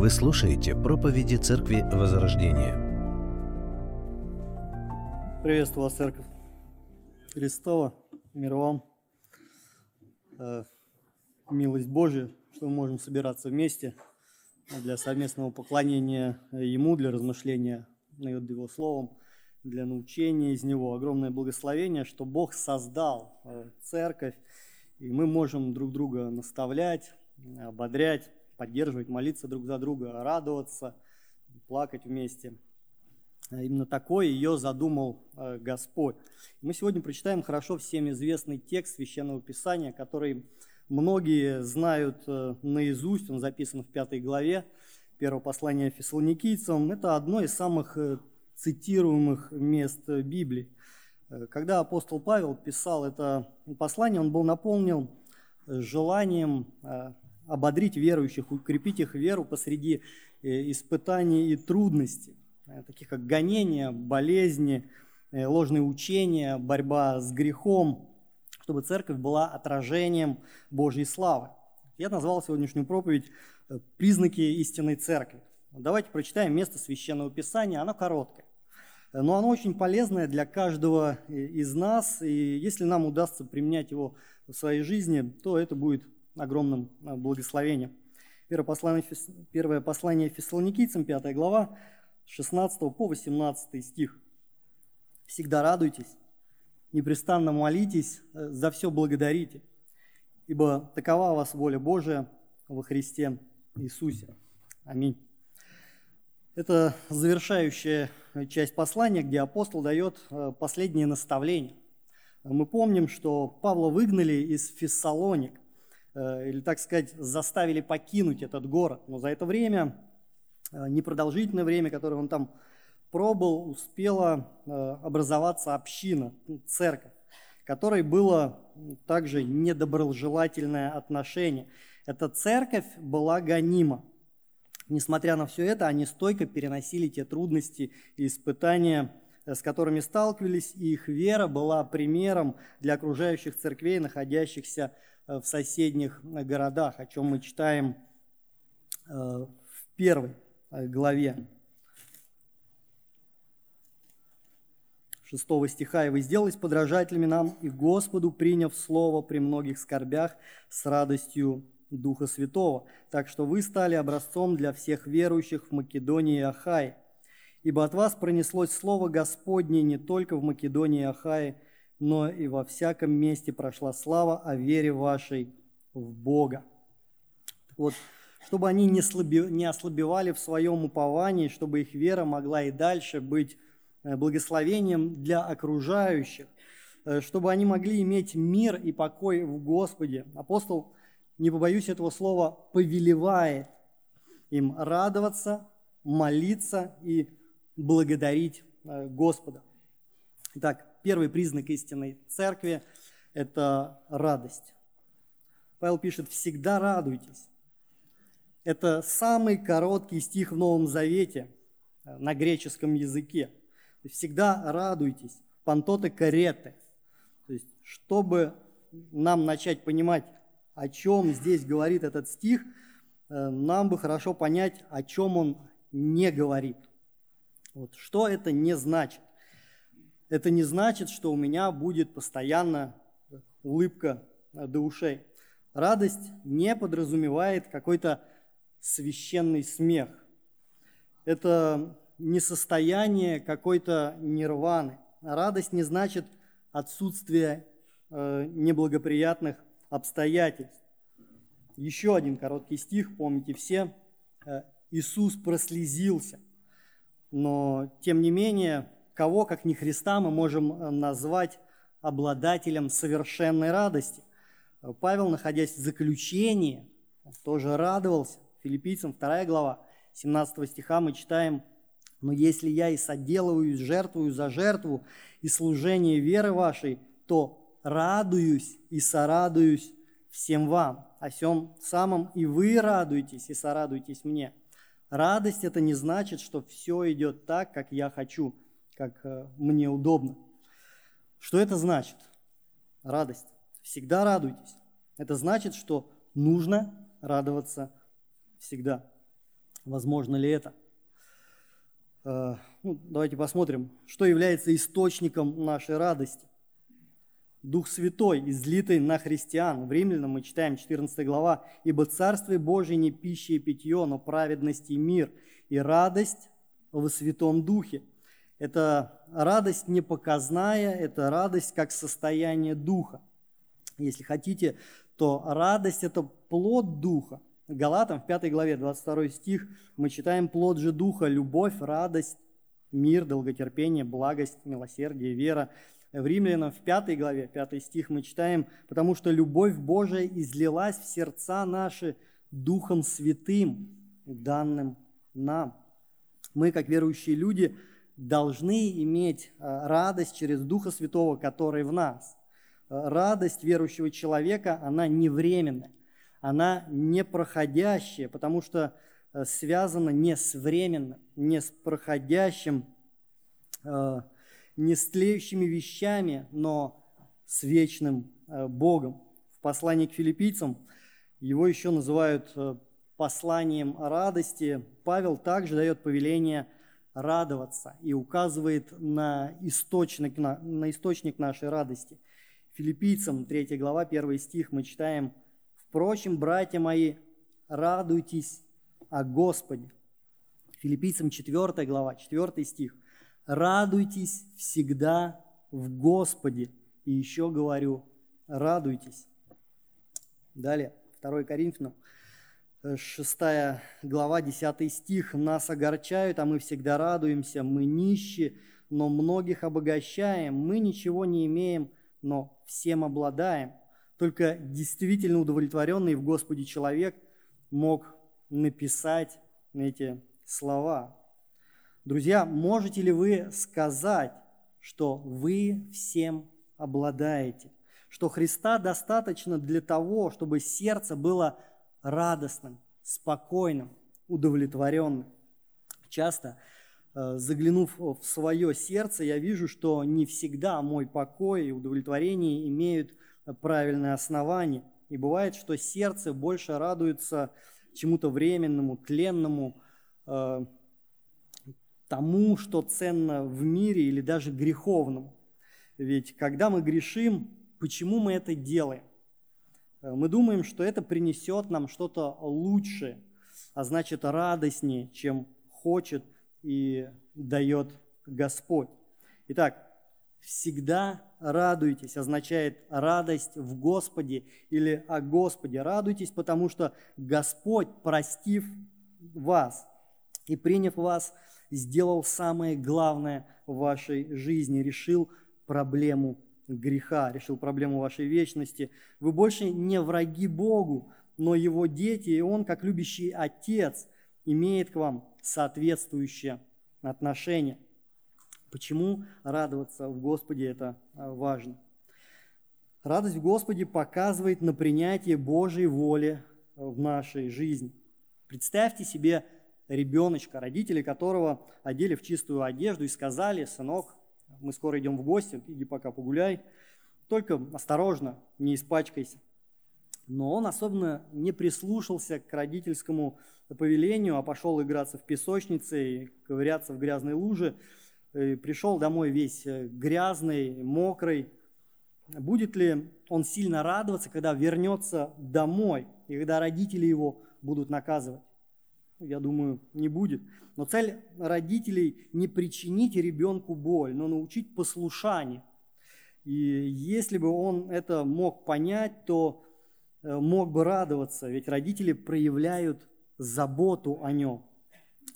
Вы слушаете проповеди Церкви Возрождения. Приветствую вас, Церковь Христова, мир вам. Э, Милость Божия, что мы можем собираться вместе для совместного поклонения Ему, для размышления над Его Словом, для научения из Него. Огромное благословение, что Бог создал э, Церковь, и мы можем друг друга наставлять, ободрять, поддерживать, молиться друг за друга, радоваться, плакать вместе. Именно такое ее задумал э, Господь. Мы сегодня прочитаем хорошо всем известный текст Священного Писания, который многие знают э, наизусть. Он записан в пятой главе первого послания фессалоникийцам. Это одно из самых э, цитируемых мест Библии. Когда апостол Павел писал это послание, он был наполнен желанием ободрить верующих, укрепить их веру посреди э, испытаний и трудностей, э, таких как гонения, болезни, э, ложные учения, борьба с грехом, чтобы церковь была отражением Божьей славы. Я назвал сегодняшнюю проповедь «Признаки истинной церкви». Давайте прочитаем место Священного Писания, оно короткое. Но оно очень полезное для каждого из нас, и если нам удастся применять его в своей жизни, то это будет огромным а, благословением. Первое послание, Фессалоникийцам, 5 глава, 16 по 18 стих. «Всегда радуйтесь, непрестанно молитесь, э, за все благодарите, ибо такова у вас воля Божия во Христе Иисусе». Аминь. Это завершающая часть послания, где апостол дает э, последнее наставление. Мы помним, что Павла выгнали из Фессалоник, Э, или, так сказать, заставили покинуть этот город. Но за это время, э, непродолжительное время, которое он там пробыл, успела э, образоваться община, церковь, которой было также недоброжелательное отношение. Эта церковь была гонима. Несмотря на все это, они стойко переносили те трудности и испытания, с которыми сталкивались, и их вера была примером для окружающих церквей, находящихся Э, в соседних э, городах, о чем мы читаем э, в первой главе 6 стиха. «И вы сделались подражателями нам и Господу, приняв слово при многих скорбях с радостью Духа Святого, так что вы стали образцом для всех верующих в Македонии и Ахае. Ибо от вас пронеслось слово Господне не только в Македонии и Ахае, но и во всяком месте прошла слава о вере вашей в Бога. Вот, чтобы они не, слаби, не ослабевали в своем уповании, чтобы их вера могла и дальше быть э, благословением для окружающих, э, чтобы они могли иметь мир и покой в Господе. Апостол, не побоюсь этого слова, повелевает им радоваться, молиться и благодарить э, Господа. Итак, первый признак истинной церкви – это радость. Павел пишет, всегда радуйтесь. Это самый короткий стих в Новом Завете э, на греческом языке. Всегда радуйтесь. Пантоты кареты. То есть, чтобы нам начать понимать, о чем здесь говорит этот стих, э, нам бы хорошо понять, о чем он не говорит. Вот, что это не значит это не значит, что у меня будет постоянно улыбка до ушей. Радость не подразумевает какой-то священный смех. Это не состояние какой-то нирваны. Радость не значит отсутствие э, неблагоприятных обстоятельств. Еще один короткий стих, помните все. Э, Иисус прослезился, но тем не менее кого, как не Христа, мы можем э, назвать обладателем совершенной радости. Павел, находясь в заключении, тоже радовался. Филиппийцам 2 глава, 17 стиха мы читаем, «Но если я и соделываюсь, жертвую за жертву и служение веры вашей, то радуюсь и сорадуюсь всем вам, о всем самом и вы радуетесь и сорадуйтесь мне». Радость – это не значит, что все идет так, как я хочу – как э, мне удобно. Что это значит? Радость. Всегда радуйтесь. Это значит, что нужно радоваться всегда. Возможно ли это? Э, ну, давайте посмотрим, что является источником нашей радости. Дух Святой, излитый на христиан. В Римлянам мы читаем 14 глава. «Ибо Царствие Божие не пища и питье, но праведность и мир, и радость во Святом Духе». Это радость не показная, это радость как состояние Духа. Если хотите, то радость – это плод Духа. Галатам в 5 главе, 22 стих, мы читаем «Плод же Духа – любовь, радость, мир, долготерпение, благость, милосердие, вера, в Римлянам в 5 главе, 5 стих мы читаем, «Потому что любовь Божия излилась в сердца наши Духом Святым, данным нам». Мы, как верующие люди, должны иметь э, радость через Духа Святого, который в нас. Э, радость верующего человека, она не временная, она не проходящая, потому что э, связана не с временным, не с проходящим, не с тлеющими вещами, но с вечным Богом. В послании к филиппийцам его еще называют посланием радости. Павел также дает повеление радоваться и указывает на источник, на, на источник нашей радости. Филиппийцам 3 глава 1 стих мы читаем «Впрочем, братья мои, радуйтесь о Господе». Филиппийцам 4 глава, 4 стих – радуйтесь всегда в Господе. И еще говорю, радуйтесь. Далее, 2 Коринфянам, 6 глава, 10 стих. «Нас огорчают, а мы всегда радуемся, мы нищи, но многих обогащаем, мы ничего не имеем, но всем обладаем». Только действительно удовлетворенный в Господе человек мог написать эти слова. Друзья, можете ли вы сказать, что вы всем обладаете? Что Христа достаточно для того, чтобы сердце было радостным, спокойным, удовлетворенным? Часто, э, заглянув в свое сердце, я вижу, что не всегда мой покой и удовлетворение имеют правильное основание. И бывает, что сердце больше радуется чему-то временному, тленному, э, тому, что ценно в мире или даже греховному. Ведь когда мы грешим, почему мы это делаем? Э, мы думаем, что это принесет нам что-то лучшее, а значит радостнее, чем хочет и дает Господь. Итак, всегда радуйтесь означает радость в Господе или о Господе. Радуйтесь, потому что Господь, простив вас и приняв вас, сделал самое главное в вашей жизни, решил проблему греха, решил проблему вашей вечности. Вы больше не враги Богу, но Его дети, и Он, как любящий Отец, имеет к вам соответствующее отношение. Почему радоваться в Господе это а, важно? Радость в Господе показывает на принятие Божьей воли в нашей жизни. Представьте себе ребеночка, родители которого одели в чистую одежду и сказали, сынок, мы скоро идем в гости, иди пока погуляй, только осторожно, не испачкайся. Но он особенно не прислушался к родительскому повелению, а пошел играться в песочнице и ковыряться в грязной луже. И пришел домой весь э, грязный, мокрый. Будет ли он сильно радоваться, когда вернется домой, и когда родители его будут наказывать? Я думаю, не будет. Но цель родителей не причинить ребенку боль, но научить послушанию. И если бы он это мог понять, то э, мог бы радоваться, ведь родители проявляют заботу о нем.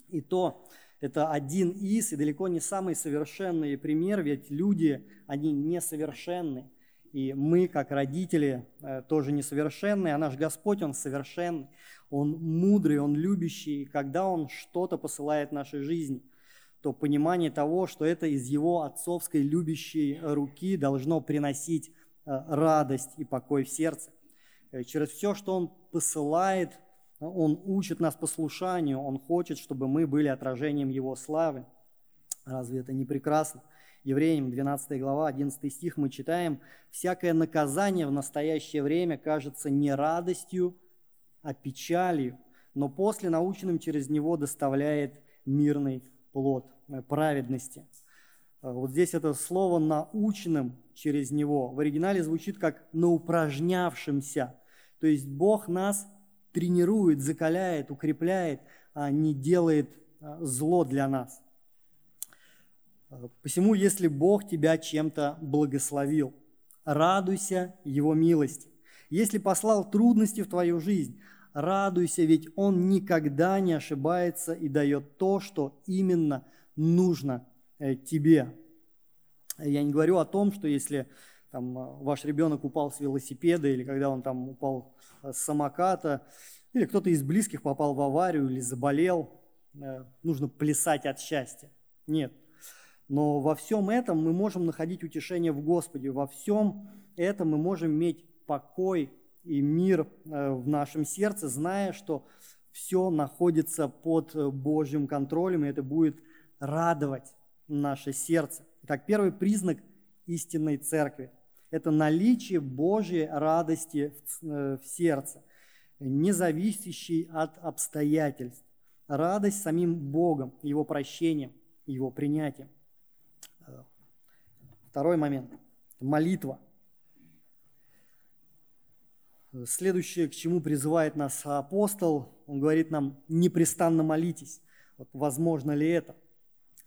И то это один из, и далеко не самый совершенный пример, ведь люди, они несовершенны. И мы, как родители, э, тоже несовершенны, а наш Господь, Он совершенный. Он мудрый, Он любящий, и когда Он что-то посылает в нашей жизни, то понимание того, что это из Его отцовской любящей руки должно приносить э, радость и покой в сердце. Э, через все, что Он посылает, Он учит нас послушанию, Он хочет, чтобы мы были отражением Его славы. Разве это не прекрасно? Евреям 12 глава, 11 стих мы читаем, «Всякое наказание в настоящее время кажется не радостью, а печалью, но после наученным через него доставляет мирный плод э, праведности. Э, вот здесь это слово «наученным» через него в оригинале звучит как «наупражнявшимся». То есть Бог нас тренирует, закаляет, укрепляет, а не делает э, зло для нас. Посему, если Бог тебя чем-то благословил, радуйся Его милости. Если послал трудности в твою жизнь, радуйся, ведь Он никогда не ошибается и дает то, что именно нужно э, тебе. Я не говорю о том, что если там, э, ваш ребенок упал с велосипеда или когда он там упал э, с самоката, или кто-то из близких попал в аварию или заболел, нужно плясать от счастья. Нет. Но во всем этом мы можем находить утешение в Господе, во всем этом мы можем иметь покой и мир э, в нашем сердце, зная, что все находится под э, Божьим контролем, и это будет радовать наше сердце. Итак, первый признак истинной церкви – это наличие Божьей радости в э, сердце, не зависящей от обстоятельств. Радость самим Богом, Его прощением, Его принятием. Второй момент – молитва. Следующее, к чему призывает нас апостол, он говорит нам, непрестанно молитесь. Вот возможно ли это?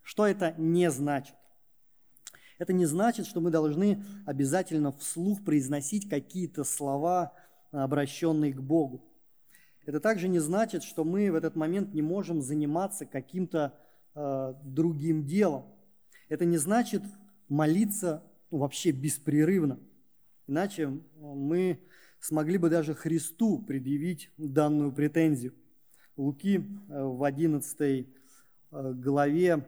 Что это не значит? Это не значит, что мы должны обязательно вслух произносить какие-то слова, обращенные к Богу. Это также не значит, что мы в этот момент не можем заниматься каким-то э, другим делом. Это не значит молиться вообще беспрерывно. Иначе мы смогли бы даже Христу предъявить данную претензию. Луки э, в 11 э, главе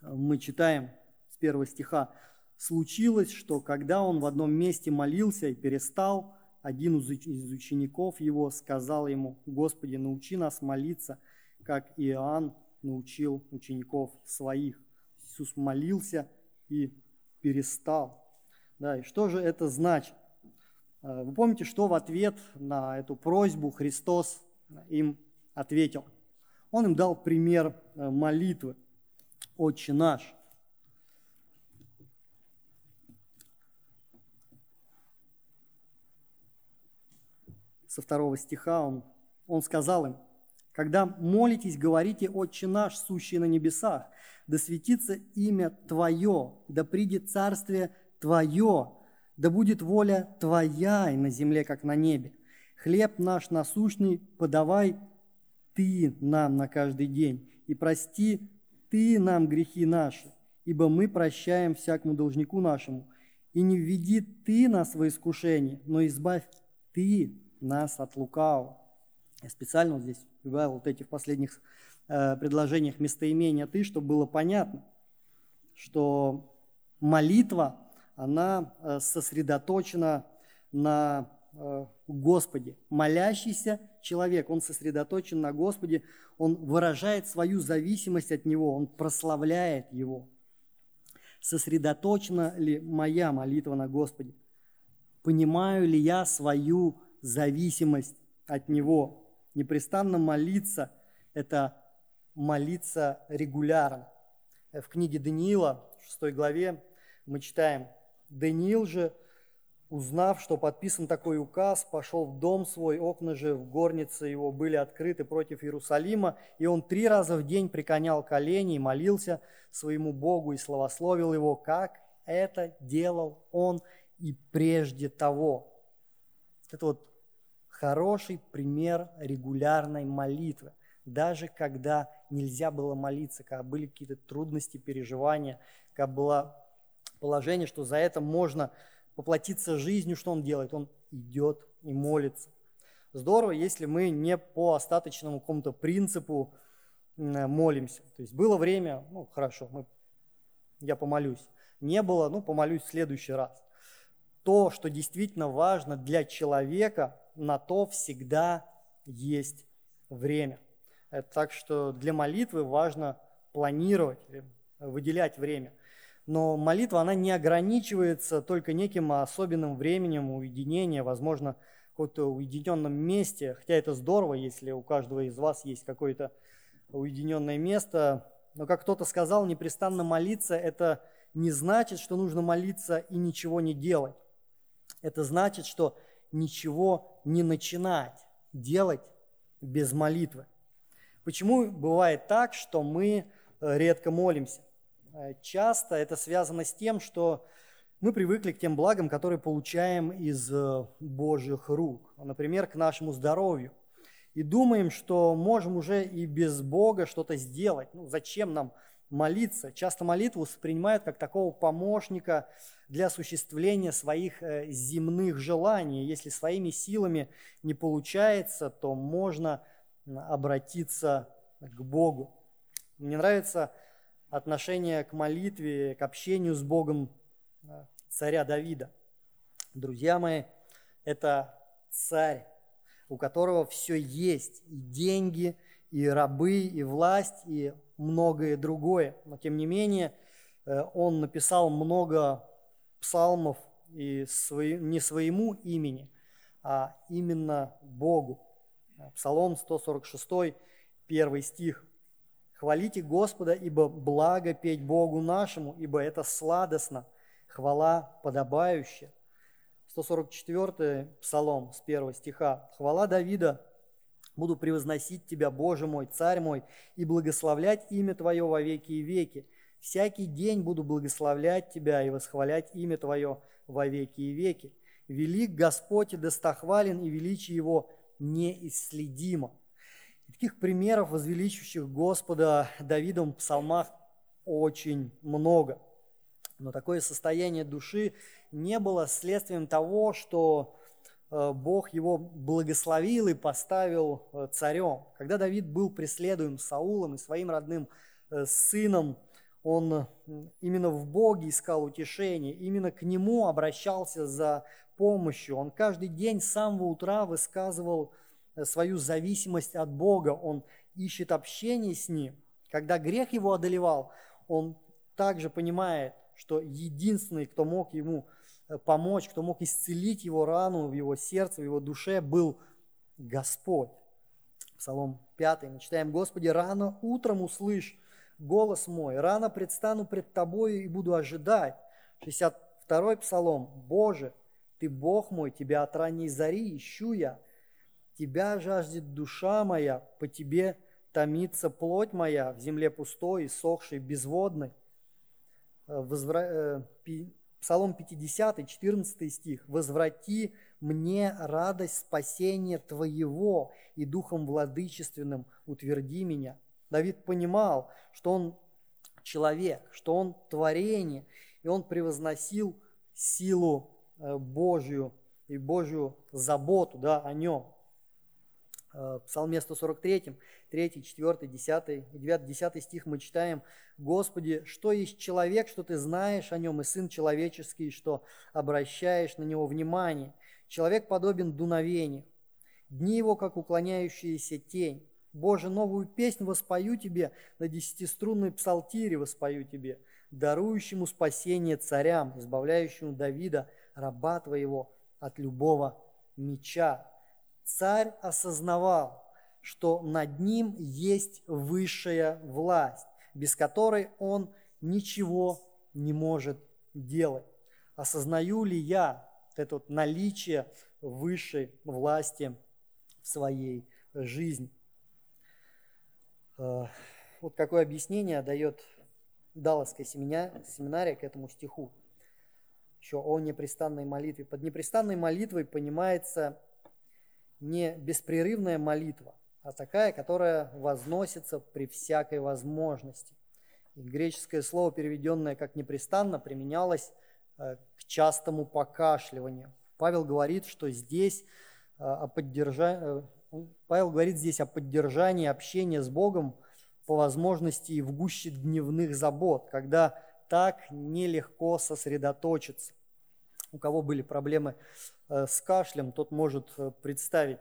э, мы читаем с первого стиха. «Случилось, что когда он в одном месте молился и перестал, один из учеников его сказал ему, «Господи, научи нас молиться, как Иоанн научил учеников своих». Иисус молился и перестал. Да, и что же это значит? Э, вы помните, что в ответ на эту просьбу Христос им ответил? Он им дал пример э, молитвы «Отче наш». Со второго стиха он, он сказал им, «Когда молитесь, говорите, Отче наш, сущий на небесах, да светится имя Твое, да придет царствие Твое, да будет воля Твоя и на земле, как на небе. Хлеб наш насущный подавай Ты нам на каждый день, и прости Ты нам грехи наши, ибо мы прощаем всякому должнику нашему. И не введи Ты нас во искушение, но избавь Ты нас от лукавого. Я специально вот здесь прибавил вот эти в последних э, предложениях местоимения «ты», чтобы было понятно, что молитва – она э, сосредоточена на э, Господе. Молящийся человек, он сосредоточен на Господе, он выражает свою зависимость от Него, он прославляет Его. Сосредоточена ли моя молитва на Господе? Понимаю ли я свою зависимость от Него? Непрестанно молиться – это молиться регулярно. В книге Даниила, в 6 главе, мы читаем – Даниил же, узнав, что подписан такой указ, пошел в дом свой, окна же в горнице его были открыты против Иерусалима, и он три раза в день преклонял колени и молился своему Богу и славословил его, как это делал он и прежде того. Это вот хороший пример регулярной молитвы. Даже когда нельзя было молиться, когда были какие-то трудности, переживания, когда была положение, что за это можно поплатиться жизнью, что он делает? Он идет и молится. Здорово, если мы не по остаточному какому-то принципу молимся. То есть было время, ну хорошо, мы, я помолюсь. Не было, ну помолюсь в следующий раз. То, что действительно важно для человека, на то всегда есть время. Так что для молитвы важно планировать, выделять время. Но молитва, она не ограничивается только неким особенным временем уединения, возможно, каком-то уединенном месте, хотя это здорово, если у каждого из вас есть какое-то уединенное место, но как кто-то сказал, непрестанно молиться – это не значит, что нужно молиться и ничего не делать. Это значит, что ничего не начинать делать без молитвы. Почему бывает так, что мы э, редко молимся? Э, часто это связано с тем, что мы привыкли к тем благам, которые получаем из э, Божьих рук, например, к нашему здоровью. И думаем, что можем уже и без Бога что-то сделать. Ну, зачем нам молиться. Часто молитву воспринимают как такого помощника для осуществления своих э, земных желаний. Если своими силами не получается, то можно обратиться к Богу. Мне нравится отношение к молитве, к общению с Богом э, царя Давида. Друзья мои, это царь, у которого все есть, и деньги, и рабы, и власть, и многое другое. Но тем не менее, э, он написал много псалмов и свои, не своему имени, а именно Богу. Псалом 146, первый стих. «Хвалите Господа, ибо благо петь Богу нашему, ибо это сладостно, хвала подобающая». 144 псалом с первого стиха. «Хвала Давида, Буду превозносить Тебя, Боже мой, Царь мой, и благословлять имя Твое во веки и веки. Всякий день буду благословлять Тебя и восхвалять имя Твое во веки и веки. Велик Господь и достохвален, и величие Его неисследимо. И таких примеров, возвеличивающих Господа Давидом в псалмах очень много. Но такое состояние души не было следствием того, что Э, Бог его благословил и поставил э, царем. Когда Давид был преследуем Саулом и своим родным э, сыном, он именно в Боге искал утешение, именно к нему обращался за помощью. Он каждый день с самого утра высказывал свою зависимость от Бога. Он ищет общение с Ним. Когда грех его одолевал, он также понимает, что единственный, кто мог ему Э, помочь, кто мог исцелить его рану в его сердце, в его душе, был Господь. Псалом 5 мы читаем, «Господи, рано утром услышь голос мой, рано предстану пред Тобою и буду ожидать». 62 Псалом, «Боже, Ты Бог мой, Тебя от ранней зари ищу я, Тебя жаждет душа моя, по Тебе томится плоть моя в земле пустой и сохшей, безводной». Э, возвра... Э, Псалом 50, 14 стих. «Возврати мне радость спасения Твоего, и духом владычественным утверди меня». Давид понимал, что он человек, что он творение, и он превозносил силу э, Божью и Божью заботу да, о нем. Э, Псалме 143, 3, 4, 10, 9, 10 стих мы читаем, «Господи, что есть человек, что Ты знаешь о нем, и Сын человеческий, что обращаешь на него внимание? Человек подобен дуновению, дни его, как уклоняющаяся тень. Боже, новую песнь воспою Тебе, на десятиструнной псалтире воспою Тебе, дарующему спасение царям, избавляющему Давида, раба Твоего, от любого меча». Царь осознавал, что над ним есть высшая власть, без которой он ничего не может делать. Осознаю ли я это вот наличие высшей власти в своей жизни? Э, вот какое объяснение дает Далласская семинария к этому стиху. Еще о непрестанной молитве. Под непрестанной молитвой понимается не беспрерывная молитва, а такая, которая возносится при всякой возможности. И греческое слово, переведенное как непрестанно, применялось э, к частому покашливанию. Павел говорит, что здесь э, о поддержании, Павел говорит здесь о поддержании общения с Богом по возможности и в гуще дневных забот, когда так нелегко сосредоточиться. У кого были проблемы Э, с кашлем, тот может э, представить,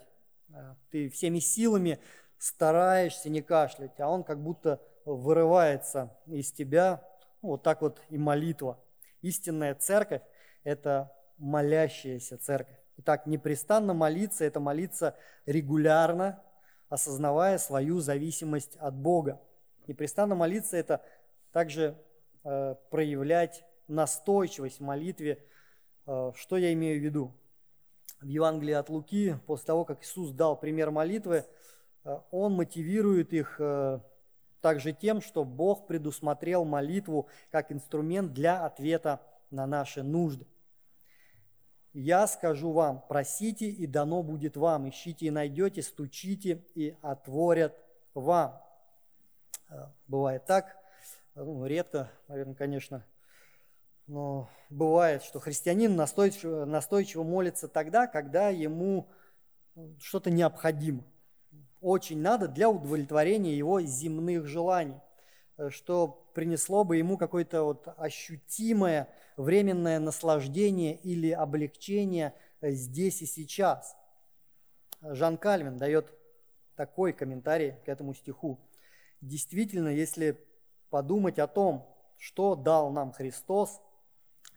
э, ты всеми силами стараешься не кашлять, а он как будто вырывается из тебя. Ну, вот так вот и молитва. Истинная церковь – это молящаяся церковь. Итак, непрестанно молиться – это молиться регулярно, осознавая свою зависимость от Бога. Непрестанно молиться – это также э, проявлять настойчивость в молитве. Э, что я имею в виду? В Евангелии от Луки, после того, как Иисус дал пример молитвы, э, Он мотивирует их э, также тем, что Бог предусмотрел молитву как инструмент для ответа на наши нужды. Я скажу вам, просите, и дано будет вам, ищите и найдете, стучите, и отворят вам. Э, бывает так, ну, редко, наверное, конечно, но бывает, что христианин настойчиво, настойчиво молится тогда, когда ему что-то необходимо. Очень надо для удовлетворения его земных желаний, э, что принесло бы ему какое-то вот ощутимое временное наслаждение или облегчение э, здесь и сейчас. Жан Кальвин дает такой комментарий к этому стиху. Действительно, если подумать о том, что дал нам Христос,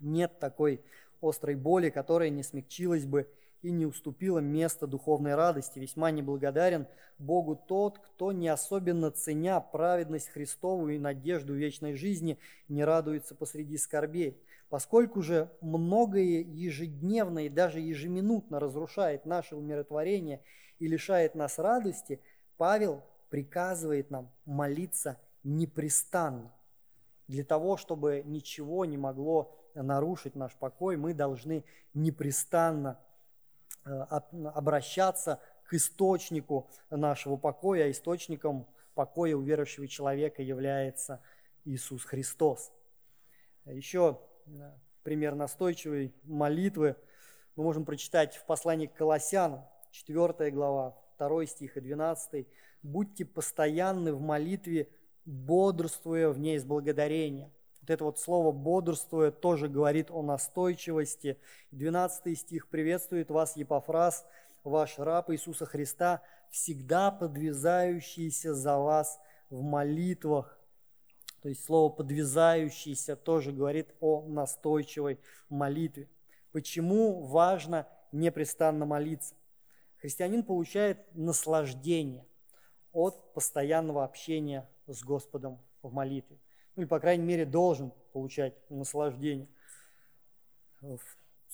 нет такой острой боли, которая не смягчилась бы и не уступила место духовной радости. Весьма неблагодарен Богу тот, кто, не особенно ценя праведность Христову и надежду вечной жизни, не радуется посреди скорбей. Поскольку же многое ежедневно и даже ежеминутно разрушает наше умиротворение и лишает нас радости, Павел приказывает нам молиться непрестанно. Для того, чтобы ничего не могло нарушить наш покой, мы должны непрестанно э, обращаться к источнику нашего покоя. А источником покоя у верующего человека является Иисус Христос. Еще пример настойчивой молитвы мы можем прочитать в послании к Колоссянам, 4 глава, 2 стих и 12. «Будьте постоянны в молитве, бодрствуя в ней с благодарением». Вот это вот слово «бодрствуя» тоже говорит о настойчивости. 12 стих приветствует вас, Епофраз, ваш раб Иисуса Христа, всегда подвязающийся за вас в молитвах. То есть слово «подвязающийся» тоже говорит о настойчивой молитве. Почему важно непрестанно молиться? Христианин получает наслаждение от постоянного общения с Господом в молитве. Ну или, по крайней мере, должен получать наслаждение. В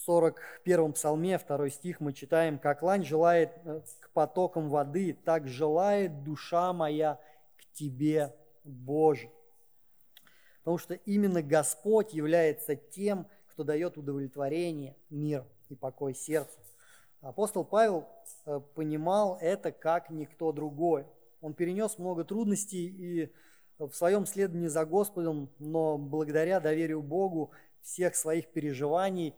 41-м псалме, 2 стих, мы читаем, «Как лань желает э, к потокам воды, так желает душа моя к Тебе, Боже». Потому что именно Господь является тем, кто дает удовлетворение, мир и покой сердцу. Апостол Павел э, понимал это как никто другой. Он перенес много трудностей и в своем следовании за Господом, но благодаря доверию Богу всех своих переживаний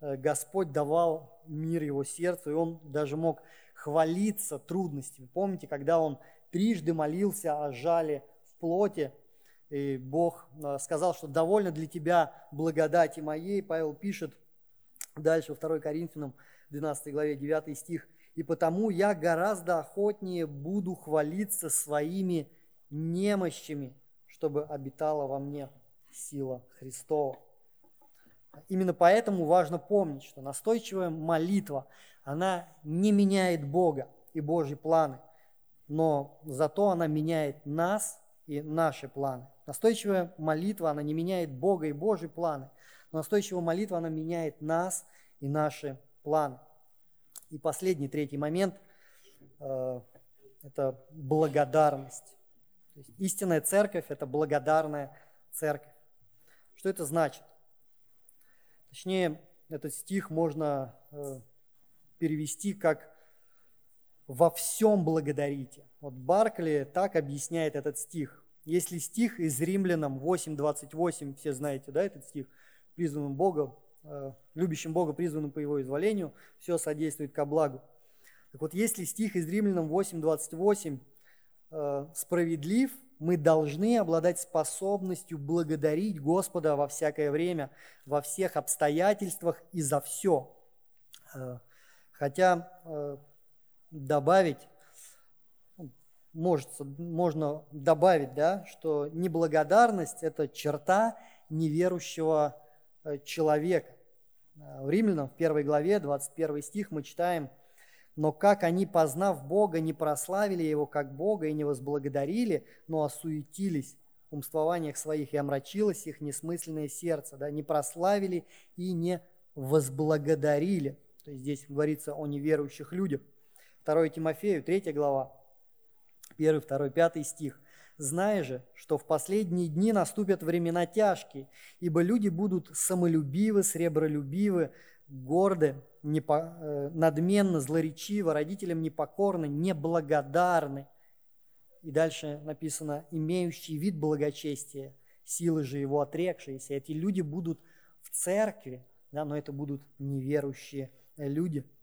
э, Господь давал мир его сердцу, и он даже мог хвалиться трудностями. Помните, когда он трижды молился о жале в плоти, и Бог э, сказал, что довольно для тебя благодати моей. Павел пишет дальше во 2 Коринфянам 12 главе 9 стих. «И потому я гораздо охотнее буду хвалиться своими немощами, чтобы обитала во мне сила Христова». Именно поэтому важно помнить, что настойчивая молитва, она не меняет Бога и Божьи планы, но зато она меняет нас и наши планы. Настойчивая молитва, она не меняет Бога и Божьи планы, но настойчивая молитва, она меняет нас и наши планы. И последний, третий момент э, – это благодарность. Истинная церковь – это благодарная церковь. Что это значит? Точнее, этот стих можно э, перевести как «во всем благодарите». Вот Баркли так объясняет этот стих. Если стих из Римлянам 8.28, все знаете, да, этот стих, призванным Богом, Э, любящим Бога, призванным по Его изволению, все содействует ко благу. Так вот, если стих из Римлянам 8.28 э, справедлив, мы должны обладать способностью благодарить Господа во всякое время, во всех обстоятельствах и за все. Э, хотя добавить, может, можно добавить, да, что неблагодарность – это черта неверующего человека. В Римлянам в первой главе, 21 стих мы читаем, «Но как они, познав Бога, не прославили Его как Бога и не возблагодарили, но осуетились в умствованиях своих, и омрачилось их несмысленное сердце, да, не прославили и не возблагодарили». То есть здесь говорится о неверующих людях. 2 Тимофею, 3 глава, 1, 2, 5 стих. Зная же, что в последние дни наступят времена тяжкие, ибо люди будут самолюбивы, сребролюбивы, горды, непо, э, надменно, злоречивы, родителям непокорны, неблагодарны. И дальше написано, имеющий вид благочестия, силы же его отрекшиеся. Эти люди будут в церкви, да, но это будут неверующие люди –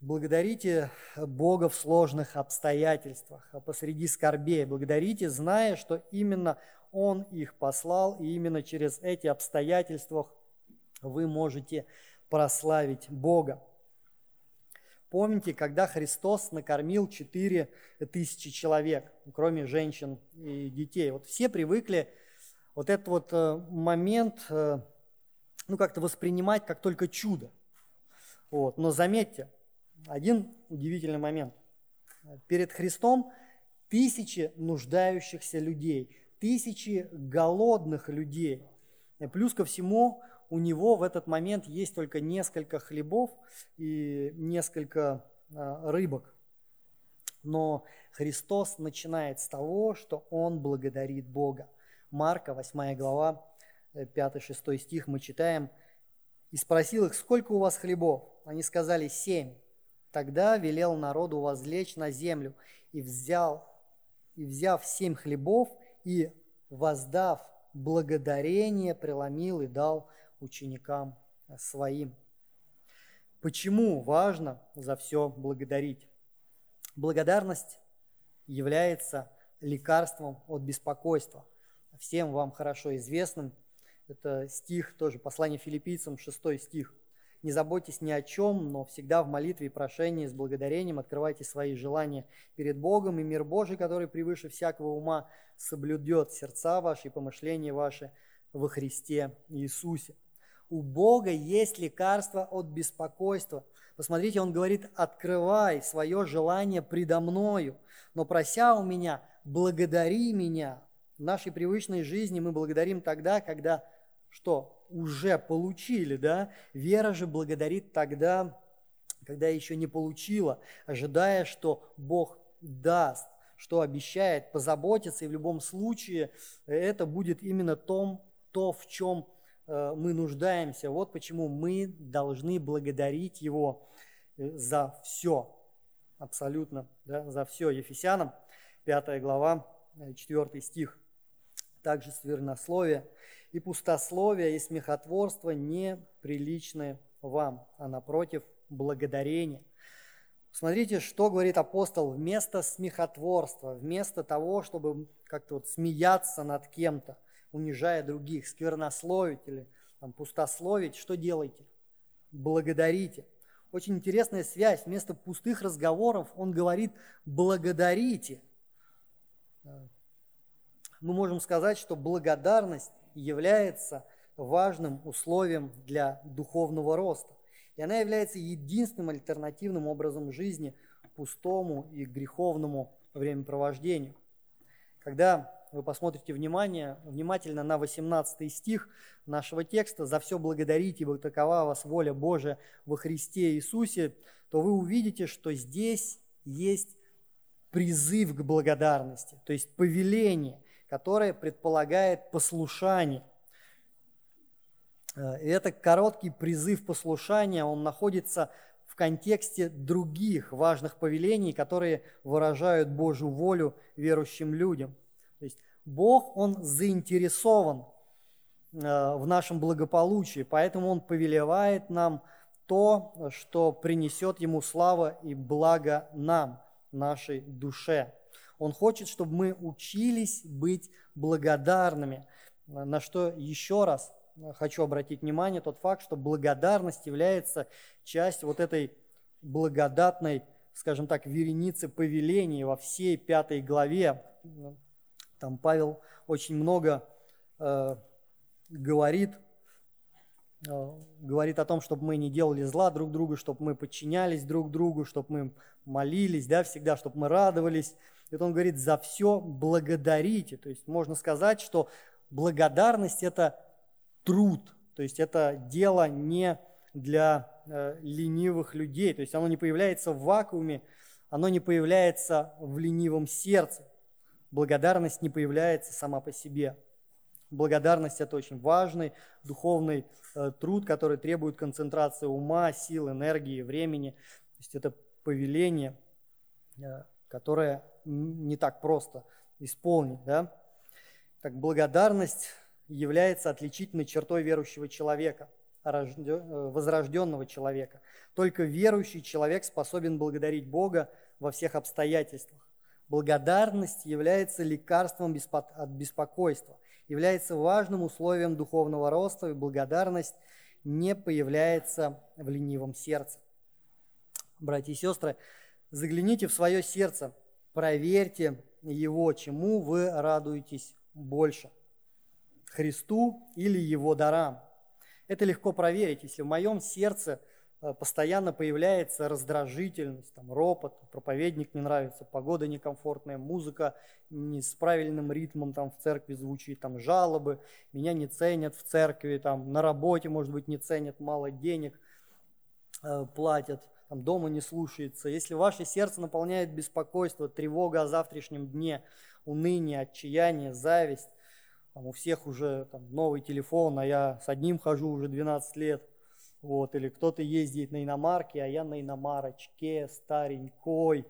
Благодарите Бога в сложных обстоятельствах, а посреди скорбей. Благодарите, зная, что именно Он их послал, и именно через эти обстоятельства вы можете прославить Бога. Помните, когда Христос накормил 4 тысячи человек, кроме женщин и детей. Вот все привыкли вот этот вот э, момент э, ну, как-то воспринимать как только чудо. Вот. Но заметьте, один удивительный момент. Перед Христом тысячи нуждающихся людей, тысячи голодных людей. Плюс ко всему, у него в этот момент есть только несколько хлебов и несколько а, рыбок. Но Христос начинает с того, что Он благодарит Бога. Марка, 8 глава, 5-6 э, стих мы читаем. «И спросил их, сколько у вас хлебов? Они сказали, семь. Тогда велел народу возлечь на землю и взял, и взяв семь хлебов и воздав благодарение, преломил и дал ученикам своим. Почему важно за все благодарить? Благодарность является лекарством от беспокойства. Всем вам хорошо известным. Это стих, тоже послание филиппийцам, шестой стих. Не заботьтесь ни о чем, но всегда в молитве и прошении с благодарением открывайте свои желания перед Богом, и мир Божий, который превыше всякого ума, соблюдет сердца ваши и помышления ваши во Христе Иисусе. У Бога есть лекарство от беспокойства. Посмотрите, Он говорит, открывай свое желание предо мною, но прося у меня, благодари меня. В нашей привычной жизни мы благодарим тогда, когда что? Уже получили, да? Вера же благодарит тогда, когда еще не получила, ожидая, что Бог даст, что обещает, позаботиться, и в любом случае это будет именно том, то, в чем э, мы нуждаемся. Вот почему мы должны благодарить Его э, за все, абсолютно, да, за все. Ефесянам, 5 глава, 4 э, стих. Также свернословие и пустословие, и смехотворство неприличны вам, а напротив благодарение. Смотрите, что говорит апостол вместо смехотворства, вместо того, чтобы как-то вот смеяться над кем-то, унижая других, сквернословить или там, пустословить, что делайте? Благодарите. Очень интересная связь. Вместо пустых разговоров он говорит «благодарите». Мы можем сказать, что благодарность является важным условием для духовного роста. И она является единственным альтернативным образом жизни пустому и греховному времяпровождению. Когда вы посмотрите внимание, внимательно на 18 стих нашего текста «За все благодарите, ибо такова вас воля Божия во Христе Иисусе», то вы увидите, что здесь есть призыв к благодарности, то есть повеление, которое предполагает послушание. Э, и это короткий призыв послушания, он находится в контексте других важных повелений, которые выражают Божью волю верующим людям. То есть Бог, Он заинтересован э, в нашем благополучии, поэтому Он повелевает нам то, что принесет Ему слава и благо нам, нашей душе. Он хочет, чтобы мы учились быть благодарными. На что еще раз хочу обратить внимание, тот факт, что благодарность является частью вот этой благодатной, скажем так, вереницы повелений во всей пятой главе. Там Павел очень много э, говорит э, говорит о том, чтобы мы не делали зла друг другу, чтобы мы подчинялись друг другу, чтобы мы молились, да, всегда, чтобы мы радовались. Вот он говорит, за все благодарите. То есть можно сказать, что благодарность – это труд, то есть это дело не для э, ленивых людей, то есть оно не появляется в вакууме, оно не появляется в ленивом сердце. Благодарность не появляется сама по себе. Благодарность – это очень важный духовный э, труд, который требует концентрации ума, сил, энергии, времени. То есть это повеление, э, которое не так просто исполнить. Да? Так благодарность является отличительной чертой верующего человека, э, возрожденного человека. Только верующий человек способен благодарить Бога во всех обстоятельствах. Благодарность является лекарством от беспокойства, является важным условием духовного роста, и благодарность не появляется в ленивом сердце. Братья и сестры, загляните в свое сердце, проверьте его, чему вы радуетесь больше – Христу или Его дарам. Это легко проверить, если в моем сердце – Э, постоянно появляется раздражительность, там, ропот, проповедник не нравится, погода некомфортная, музыка не с правильным ритмом там, в церкви звучит, там, жалобы, меня не ценят в церкви, там, на работе, может быть, не ценят, мало денег э, платят, там, дома не слушается. Если ваше сердце наполняет беспокойство, тревога о завтрашнем дне, уныние, отчаяние, зависть, там, у всех уже там, новый телефон, а я с одним хожу уже 12 лет – вот, или кто-то ездит на иномарке, а я на иномарочке, старенькой.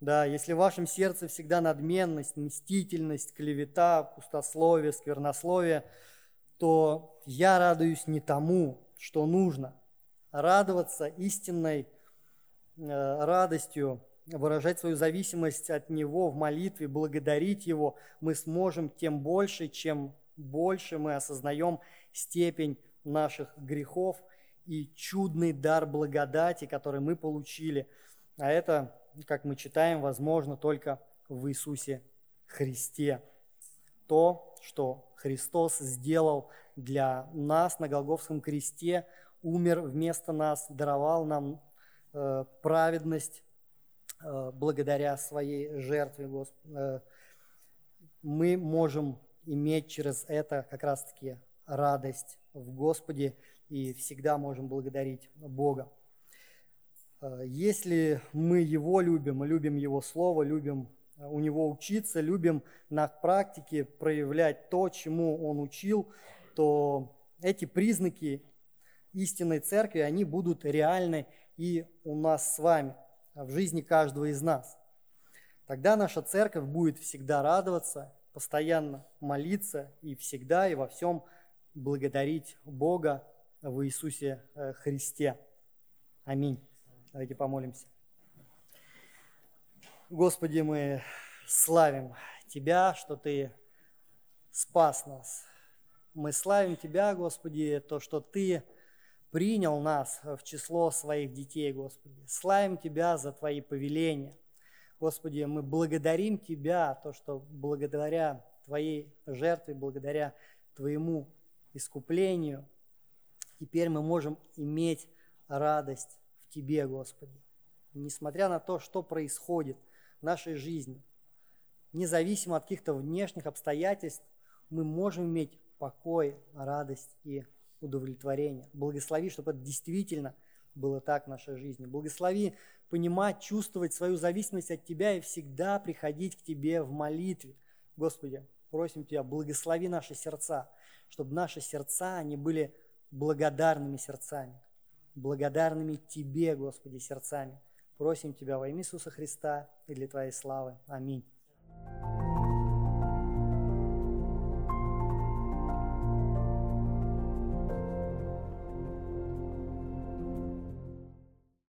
Да, если в вашем сердце всегда надменность, мстительность, клевета, пустословие, сквернословие, то я радуюсь не тому, что нужно. Радоваться истинной радостью, выражать свою зависимость от Него в молитве, благодарить Его, мы сможем тем больше, чем больше мы осознаем степень наших грехов – и чудный дар благодати, который мы получили. А это, как мы читаем, возможно только в Иисусе Христе. То, что Христос сделал для нас на Голговском кресте, умер вместо нас, даровал нам э, праведность э, благодаря своей жертве. Э, мы можем иметь через это как раз-таки радость в Господе и всегда можем благодарить Бога. Э, если мы Его любим, любим Его Слово, любим э, у Него учиться, любим на практике проявлять то, чему Он учил, то эти признаки истинной церкви, они будут реальны и у нас с вами, в жизни каждого из нас. Тогда наша церковь будет всегда радоваться, постоянно молиться и всегда и во всем благодарить Бога в Иисусе э, Христе. Аминь. Давайте помолимся. Господи, мы славим Тебя, что Ты спас нас. Мы славим Тебя, Господи, то, что Ты принял нас в число своих детей, Господи. Славим Тебя за Твои повеления. Господи, мы благодарим Тебя, то, что благодаря Твоей жертве, благодаря Твоему искуплению – теперь мы можем иметь радость в Тебе, Господи. Несмотря на то, что происходит в нашей жизни, независимо от каких-то внешних обстоятельств, мы можем иметь покой, радость и удовлетворение. Благослови, чтобы это действительно было так в нашей жизни. Благослови понимать, чувствовать свою зависимость от Тебя и всегда приходить к Тебе в молитве. Господи, просим Тебя, благослови наши сердца, чтобы наши сердца, они были благодарными сердцами, благодарными Тебе, Господи, сердцами. Просим Тебя во имя Иисуса Христа и для Твоей славы. Аминь.